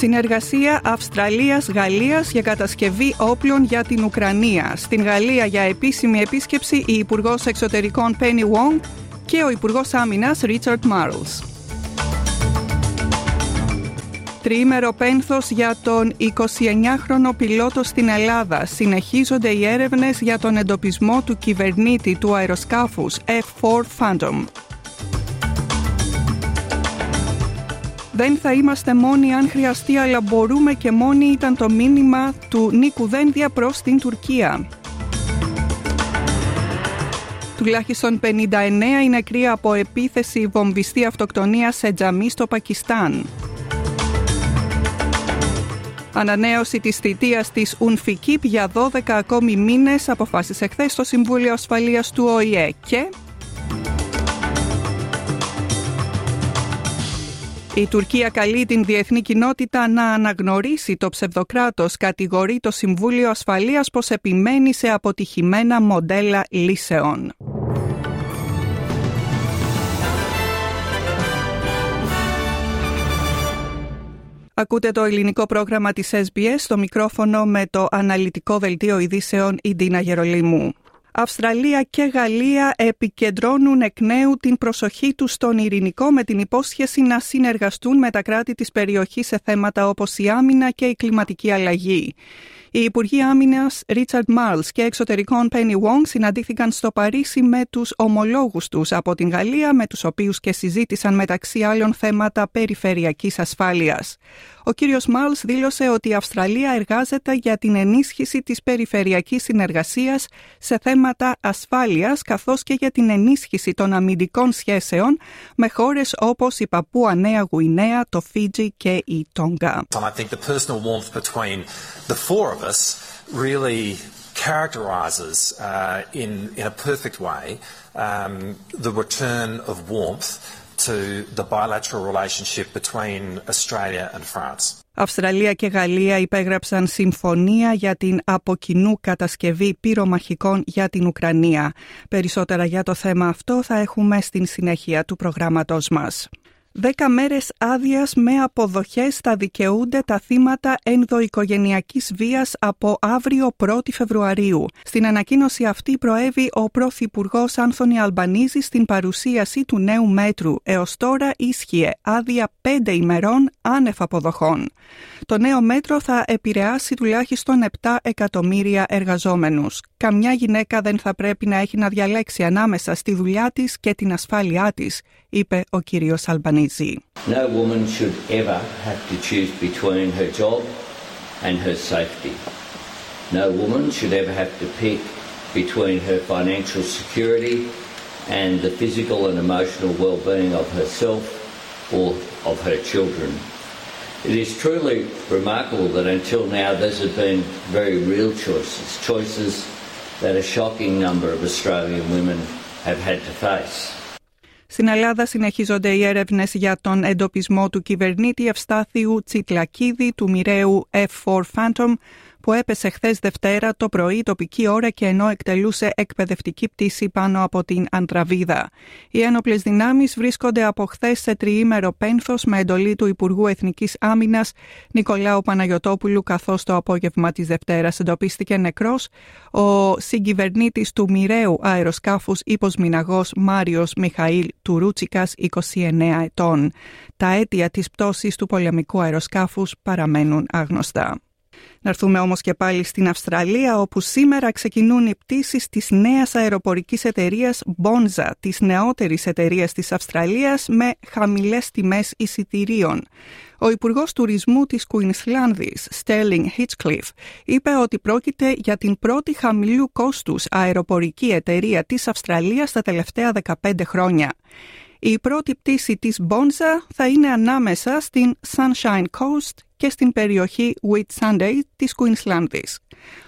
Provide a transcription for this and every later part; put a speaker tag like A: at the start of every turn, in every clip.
A: Συνεργασία Αυστραλίας-Γαλλίας για κατασκευή όπλων για την Ουκρανία. Στην Γαλλία για επίσημη επίσκεψη η Υπουργός Εξωτερικών Penny Wong και ο Υπουργός Άμυνας Richard Marles. Τριήμερο πένθος για τον 29χρονο πιλότο στην Ελλάδα. Συνεχίζονται οι έρευνες για τον εντοπισμό του κυβερνήτη του αεροσκάφους F-4 Phantom. Δεν θα είμαστε μόνοι αν χρειαστεί, αλλά μπορούμε και μόνοι ήταν το μήνυμα του Νίκου Δένδια προς την Τουρκία. Τουλάχιστον 59 είναι νεκροί από επίθεση βομβιστή αυτοκτονίας σε τζαμί στο Πακιστάν. Ανανέωση της θητείας της UNFIKIP για 12 ακόμη μήνες αποφάσισε χθες το Συμβούλιο Ασφαλείας του ΟΗΕ και Η Τουρκία καλεί την διεθνή κοινότητα να αναγνωρίσει το ψευδοκράτος, κατηγορεί το Συμβούλιο Ασφαλείας πως επιμένει σε αποτυχημένα μοντέλα λύσεων. Ακούτε το ελληνικό πρόγραμμα της SBS στο μικρόφωνο με το αναλυτικό δελτίο ειδήσεων η Ντίνα Γερολίμου. Αυστραλία και Γαλλία επικεντρώνουν εκ νέου την προσοχή τους στον ειρηνικό με την υπόσχεση να συνεργαστούν με τα κράτη της περιοχής σε θέματα όπως η άμυνα και η κλιματική αλλαγή. Οι Υπουργοί Άμυνας Ρίτσαρντ Μάρλς και Εξωτερικών Πένι Wong συναντήθηκαν στο Παρίσι με τους ομολόγους τους από την Γαλλία, με τους οποίους και συζήτησαν μεταξύ άλλων θέματα περιφερειακής ασφάλειας. Ο κύριος Μάλς δήλωσε ότι η Αυστραλία εργάζεται για την ενίσχυση της περιφερειακής συνεργασίας σε θέματα ασφάλειας καθώς και για την ενίσχυση των αμυντικών σχέσεων με χώρες όπως η Παππούα Νέα Γουινέα, το Φίτζι και η Τόγκα.
B: characterises uh, in, in a perfect way um, the return of warmth to the bilateral relationship between Australia and France.
A: Αυστραλία και Γαλλία υπέγραψαν συμφωνία για την αποκοινού κατασκευή πυρομαχικών για την Ουκρανία. Περισσότερα για το θέμα αυτό θα έχουμε στην συνέχεια του προγράμματος μας. Δέκα μέρες άδειας με αποδοχές θα δικαιούνται τα θύματα ενδοοικογενειακής βίας από αύριο 1η Φεβρουαρίου. Στην ανακοίνωση αυτή προέβη ο Πρωθυπουργός Άνθονη Αλμπανίζη στην παρουσίαση του νέου μέτρου. Έως τώρα ίσχυε άδεια πέντε ημερών άνευ αποδοχών. Το νέο μέτρο θα επηρεάσει τουλάχιστον 7 εκατομμύρια εργαζόμενους. Καμιά γυναίκα δεν θα πρέπει να έχει να διαλέξει ανάμεσα στη δουλειά της και την ασφάλειά της, είπε ο κύριος Αλμπανίζη.
C: No woman should ever have to choose between her job and her safety. No woman should ever have to pick between her financial security and the physical and emotional well-being of herself or of her children. It is truly remarkable that until now those have been very real choices, choices that a shocking number of Australian women have had to face.
A: Στην Ελλάδα συνεχίζονται οι έρευνες για τον εντοπισμό του κυβερνήτη Ευστάθιου Τσιτλακίδη του μοιραίου F4 Phantom που έπεσε χθες Δευτέρα το πρωί τοπική ώρα και ενώ εκτελούσε εκπαιδευτική πτήση πάνω από την Αντραβίδα. Οι ένοπλες δυνάμεις βρίσκονται από χθες σε τριήμερο πένθος με εντολή του Υπουργού Εθνικής Άμυνας Νικολάου Παναγιοτόπουλου, καθώς το απόγευμα της Δευτέρας εντοπίστηκε νεκρός ο συγκυβερνήτης του μοιραίου αεροσκάφους υποσμηναγός Μάριος Μιχαήλ Τουρούτσικας, 29 ετών. Τα αίτια της πτώσης του πολεμικού αεροσκάφους παραμένουν άγνωστα. Να έρθουμε όμως και πάλι στην Αυστραλία όπου σήμερα ξεκινούν οι πτήσεις της νέας αεροπορικής εταιρείας Bonza, της νεότερης εταιρείας της Αυστραλίας με χαμηλές τιμές εισιτηρίων. Ο Υπουργός Τουρισμού της Κουινσλάνδης, Στέρλινγκ Hitchcliffe, είπε ότι πρόκειται για την πρώτη χαμηλού κόστους αεροπορική εταιρεία της Αυστραλίας τα τελευταία 15 χρόνια. Η πρώτη πτήση της Bonza θα είναι ανάμεσα στην Sunshine Coast και στην περιοχή Whitsunday της Κουινσλάνδης.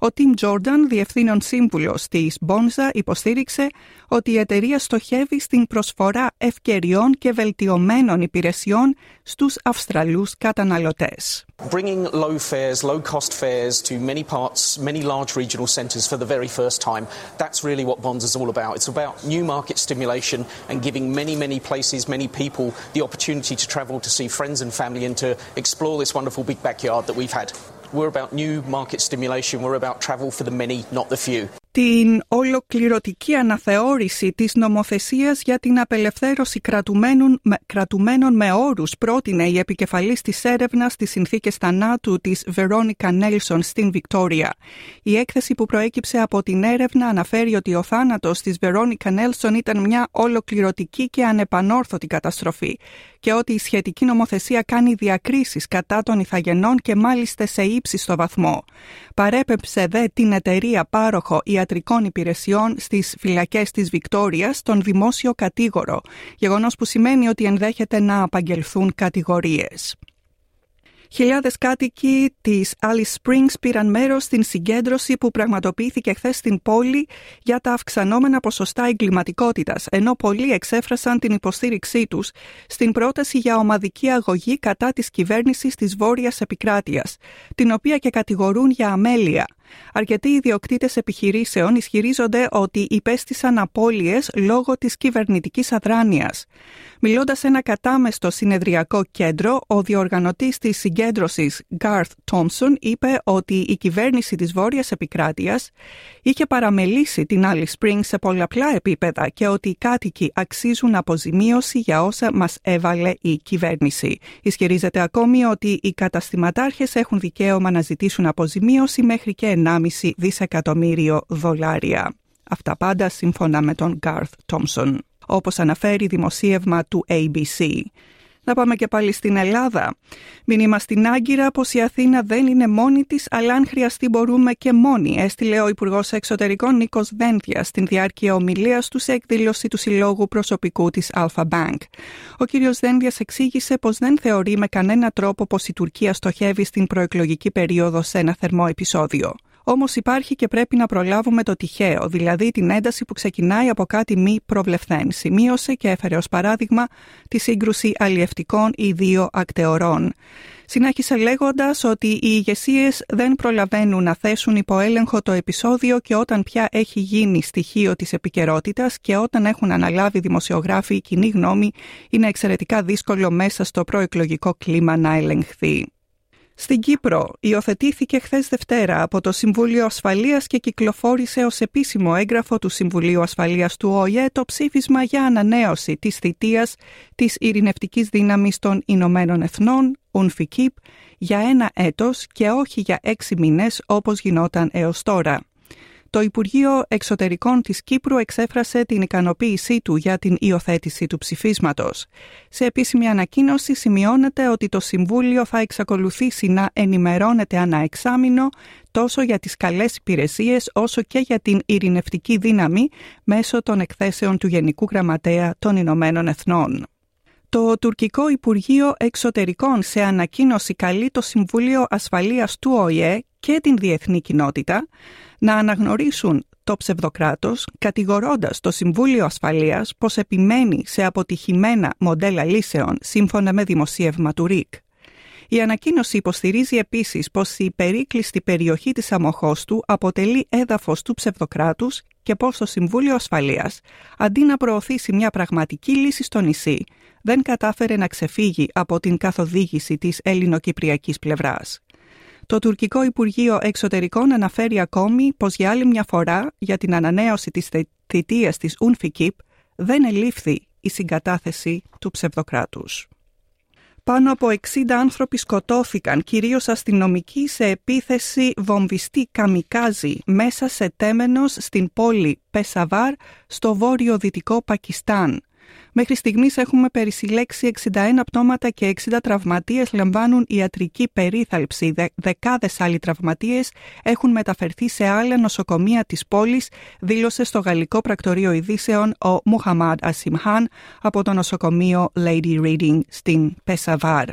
A: Ο Tim Jordan, διευθύνων σύμβουλος της Bonza, υποστήριξε ότι η εταιρεία στοχεύει στην προσφορά ευκαιριών και βελτιωμένων υπηρεσιών στους Αυστραλούς καταναλωτές.
D: Bringing low fares, low cost fares to many parts, many large regional centres for the very first time, that's really what Bonza is all about. It's about new market stimulation and giving many, many places, many people the opportunity to travel to see friends and family and to explore this wonderful big backyard that we've had. We're about new market stimulation. We're about travel for the many, not the few.
A: Την ολοκληρωτική αναθεώρηση της νομοθεσίας για την απελευθέρωση κρατουμένων με, κρατουμένων με όρους πρότεινε η επικεφαλής της έρευνας στις συνθήκες θανάτου της Βερόνικα Νέλσον στην Βικτόρια. Η έκθεση που προέκυψε από την έρευνα αναφέρει ότι ο θάνατος της Βερόνικα Νέλσον ήταν μια ολοκληρωτική και ανεπανόρθωτη καταστροφή και ότι η σχετική νομοθεσία κάνει διακρίσεις κατά των ηθαγενών και μάλιστα σε ύψιστο βαθμό. Παρέπεψε δε την εταιρεία πάροχο ιατρικών υπηρεσιών στις φυλακές της Βικτόριας τον δημόσιο κατήγορο, γεγονός που σημαίνει ότι ενδέχεται να απαγγελθούν κατηγορίες. Χιλιάδες κάτοικοι της Alice Springs πήραν μέρος στην συγκέντρωση που πραγματοποιήθηκε χθες στην πόλη για τα αυξανόμενα ποσοστά εγκληματικότητας, ενώ πολλοί εξέφρασαν την υποστήριξή τους στην πρόταση για ομαδική αγωγή κατά της κυβέρνησης της Βόρειας Επικράτειας, την οποία και κατηγορούν για αμέλεια. Αρκετοί ιδιοκτήτες επιχειρήσεων ισχυρίζονται ότι υπέστησαν απώλειες λόγω της κυβερνητικής αδράνειας. Μιλώντας σε ένα κατάμεστο συνεδριακό κέντρο, ο διοργανωτής της συγκέντρωσης Garth Thompson είπε ότι η κυβέρνηση της Βόρειας Επικράτειας είχε παραμελήσει την Alice Springs σε πολλαπλά επίπεδα και ότι οι κάτοικοι αξίζουν αποζημίωση για όσα μας έβαλε η κυβέρνηση. Ισχυρίζεται ακόμη ότι οι καταστηματάρχες έχουν δικαίωμα να ζητήσουν αποζημίωση μέχρι και 1,5 δισεκατομμύριο δολάρια. Αυτά πάντα σύμφωνα με τον Garth Thompson όπως αναφέρει δημοσίευμα του ABC. Να πάμε και πάλι στην Ελλάδα. Μήνυμα στην Άγκυρα πως η Αθήνα δεν είναι μόνη της, αλλά αν χρειαστεί μπορούμε και μόνοι, έστειλε ο Υπουργός Εξωτερικών Νίκος Δένδια στην διάρκεια ομιλίας του σε εκδήλωση του Συλλόγου Προσωπικού της Alpha Bank. Ο κ. Δένδια εξήγησε πως δεν θεωρεί με κανένα τρόπο πως η Τουρκία στοχεύει στην προεκλογική περίοδο σε ένα θερμό επεισόδιο. Όμως υπάρχει και πρέπει να προλάβουμε το τυχαίο, δηλαδή την ένταση που ξεκινάει από κάτι μη προβλεφθένς. Σημείωσε και έφερε ως παράδειγμα τη σύγκρουση αλλιευτικών ή δύο ακτεωρών. Συνάχισε λέγοντας ότι οι ηγεσίες δεν προλαβαίνουν να θέσουν υπό έλεγχο το επεισόδιο και όταν πια έχει γίνει στοιχείο της επικαιρότητας και όταν έχουν αναλάβει δημοσιογράφοι η κοινή γνώμη, είναι εξαιρετικά δύσκολο μέσα στο προεκλογικό κλίμα να ελεγχθεί. Στην Κύπρο υιοθετήθηκε χθες Δευτέρα από το Συμβούλιο Ασφαλείας και κυκλοφόρησε ως επίσημο έγγραφο του Συμβουλίου Ασφαλείας του ΟΗΕ το ψήφισμα για ανανέωση της θητείας της ειρηνευτικής δύναμης των Ηνωμένων Εθνών, UNFICIP, για ένα έτος και όχι για έξι μήνες όπως γινόταν έως τώρα. Το Υπουργείο Εξωτερικών της Κύπρου εξέφρασε την ικανοποίησή του για την υιοθέτηση του ψηφίσματος. Σε επίσημη ανακοίνωση σημειώνεται ότι το Συμβούλιο θα εξακολουθήσει να ενημερώνεται ανά εξάμεινο τόσο για τις καλές υπηρεσίες όσο και για την ειρηνευτική δύναμη μέσω των εκθέσεων του Γενικού Γραμματέα των Ηνωμένων Εθνών. Το τουρκικό Υπουργείο Εξωτερικών σε ανακοίνωση καλεί το Συμβούλιο Ασφαλείας του ΟΗΕ και την διεθνή κοινότητα να αναγνωρίσουν το ψευδοκράτος κατηγορώντας το Συμβούλιο Ασφαλείας πως επιμένει σε αποτυχημένα μοντέλα λύσεων σύμφωνα με δημοσίευμα του ΡΙΚ. Η ανακοίνωση υποστηρίζει επίσης πως η περίκλειστη περιοχή της του αποτελεί έδαφος του ψευδοκράτους και πως το Συμβούλιο Ασφαλείας, αντί να προωθήσει μια πραγματική λύση στο νησί, δεν κατάφερε να ξεφύγει από την καθοδήγηση της ελληνοκυπριακής πλευράς. Το τουρκικό Υπουργείο Εξωτερικών αναφέρει ακόμη πως για άλλη μια φορά για την ανανέωση της θητείας της UNFICIP δεν ελήφθη η συγκατάθεση του ψευδοκράτους. Πάνω από 60 άνθρωποι σκοτώθηκαν, κυρίως αστυνομικοί, σε επίθεση βομβιστή καμικάζι μέσα σε τέμενος στην πόλη Πεσαβάρ στο βόρειο-δυτικό Πακιστάν. Μέχρι στιγμής έχουμε περισυλλέξει 61 πτώματα και 60 τραυματίες λαμβάνουν ιατρική περίθαλψη. Δε, δεκάδες άλλοι τραυματίες έχουν μεταφερθεί σε άλλα νοσοκομεία της πόλης, δήλωσε στο γαλλικό πρακτορείο ειδήσεων ο Μουχαμάντ Ασιμχάν από το νοσοκομείο Lady Reading στην Πεσαβάρ.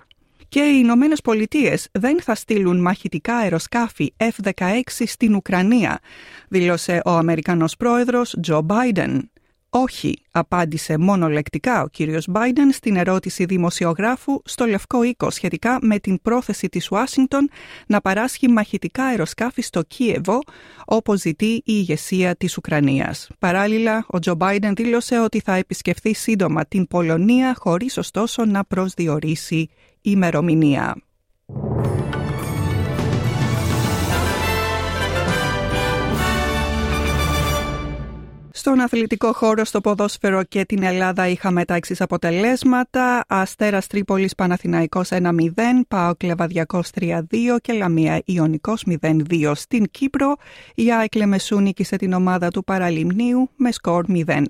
A: Και οι Ηνωμένες Πολιτείες δεν θα στείλουν μαχητικά αεροσκάφη F-16 στην Ουκρανία, δήλωσε ο Αμερικανός πρόεδρος Τζο Μπάιντεν. Όχι, απάντησε μόνο λεκτικά ο κύριος Μπάιντεν στην ερώτηση δημοσιογράφου στο Λευκό Οίκο σχετικά με την πρόθεση της Ουάσιγκτον να παράσχει μαχητικά αεροσκάφη στο Κίεβο, όπως ζητεί η ηγεσία της Ουκρανίας. Παράλληλα, ο Τζο Μπάιντεν δήλωσε ότι θα επισκεφθεί σύντομα την Πολωνία χωρίς ωστόσο να προσδιορίσει ημερομηνία. Στον αθλητικό χώρο, στο ποδόσφαιρο και την Ελλάδα είχαμε τα εξής αποτελέσματα. Αστέρας Τρίπολης Παναθηναϊκός 1-0, Πάο Κλεβαδιακό 3-2 και Λαμία Ιωνικός 0-2. Στην Κύπρο, η Άικλε Μεσού νίκησε την ομάδα του Παραλιμνίου με σκορ 0-1.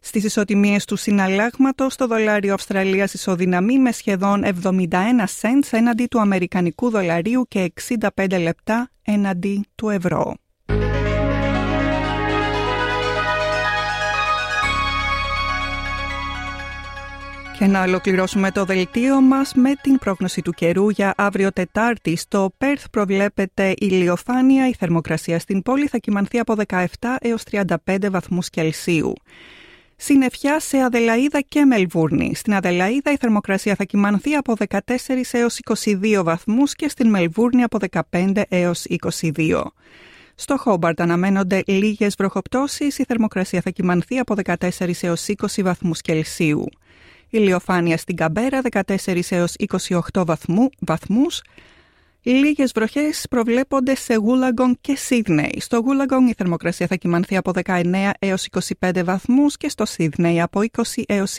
A: Στις ισοτιμίες του συναλλάγματος, το δολάριο Αυστραλίας ισοδυναμεί με σχεδόν 71 cents έναντι του Αμερικανικού δολαρίου και 65 λεπτά έναντι του ευρώ. Και να ολοκληρώσουμε το δελτίο μας με την πρόγνωση του καιρού για αύριο Τετάρτη. Στο Πέρθ προβλέπεται ηλιοφάνεια, η θερμοκρασία στην πόλη θα κυμανθεί από 17 έως 35 βαθμούς Κελσίου. Συνεφιά σε Αδελαίδα και Μελβούρνη. Στην Αδελαίδα η θερμοκρασία θα κυμανθεί από 14 έως 22 βαθμούς και στην Μελβούρνη από 15 έως 22. Στο Χόμπαρτ αναμένονται λίγες βροχοπτώσεις, η θερμοκρασία θα κυμανθεί από 14 έως 20 βαθμούς Κελσίου ηλιοφάνεια στην Καμπέρα 14 έως 28 βαθμού, βαθμούς. Λίγες βροχές προβλέπονται σε Γούλαγκον και Σίδνεϊ. Στο Γούλαγκον η θερμοκρασία θα κυμανθεί από 19 έως 25 βαθμούς και στο Σίδνεϊ από 20 έως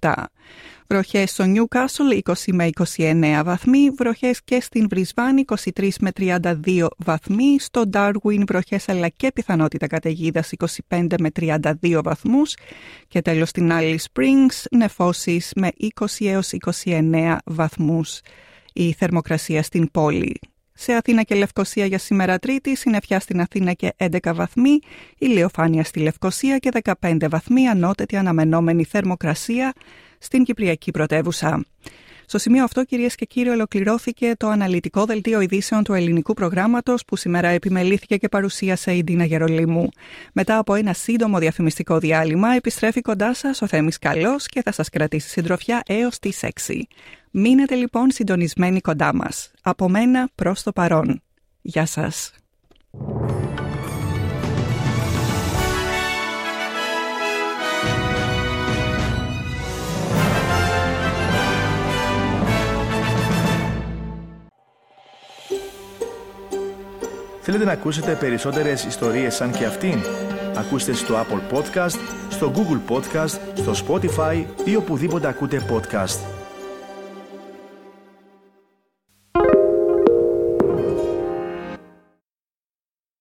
A: 27. Βροχές στο Νιούκάσολ 20 με 29 βαθμοί, βροχές και στην Βρισβάνη 23 με 32 βαθμοί, στο Ντάρουιν βροχές αλλά και πιθανότητα καταιγίδας 25 με 32 βαθμούς και τέλος στην Άλλη Springs νεφώσεις με 20 έως 29 βαθμούς η θερμοκρασία στην πόλη. Σε Αθήνα και Λευκοσία για σήμερα Τρίτη, συννεφιά στην Αθήνα και 11 βαθμοί, ηλιοφάνεια στη Λευκοσία και 15 βαθμοί, ανώτατη αναμενόμενη θερμοκρασία στην Κυπριακή πρωτεύουσα. Στο σημείο αυτό, κυρίες και κύριοι, ολοκληρώθηκε το αναλυτικό δελτίο ειδήσεων του ελληνικού προγράμματος που σήμερα επιμελήθηκε και παρουσίασε η Ντίνα Γερολίμου. Μετά από ένα σύντομο διαφημιστικό διάλειμμα, επιστρέφει κοντά σας ο Θέμης Καλός και θα σας κρατήσει συντροφιά έως τις 6. Μείνετε λοιπόν συντονισμένοι κοντά μας. Από μένα προς το παρόν. Γεια σας.
E: Θέλετε να ακούσετε περισσότερες ιστορίες σαν και αυτήν; Ακούστε στο Apple Podcast, στο Google Podcast, στο Spotify ή οπουδήποτε ακούτε podcast.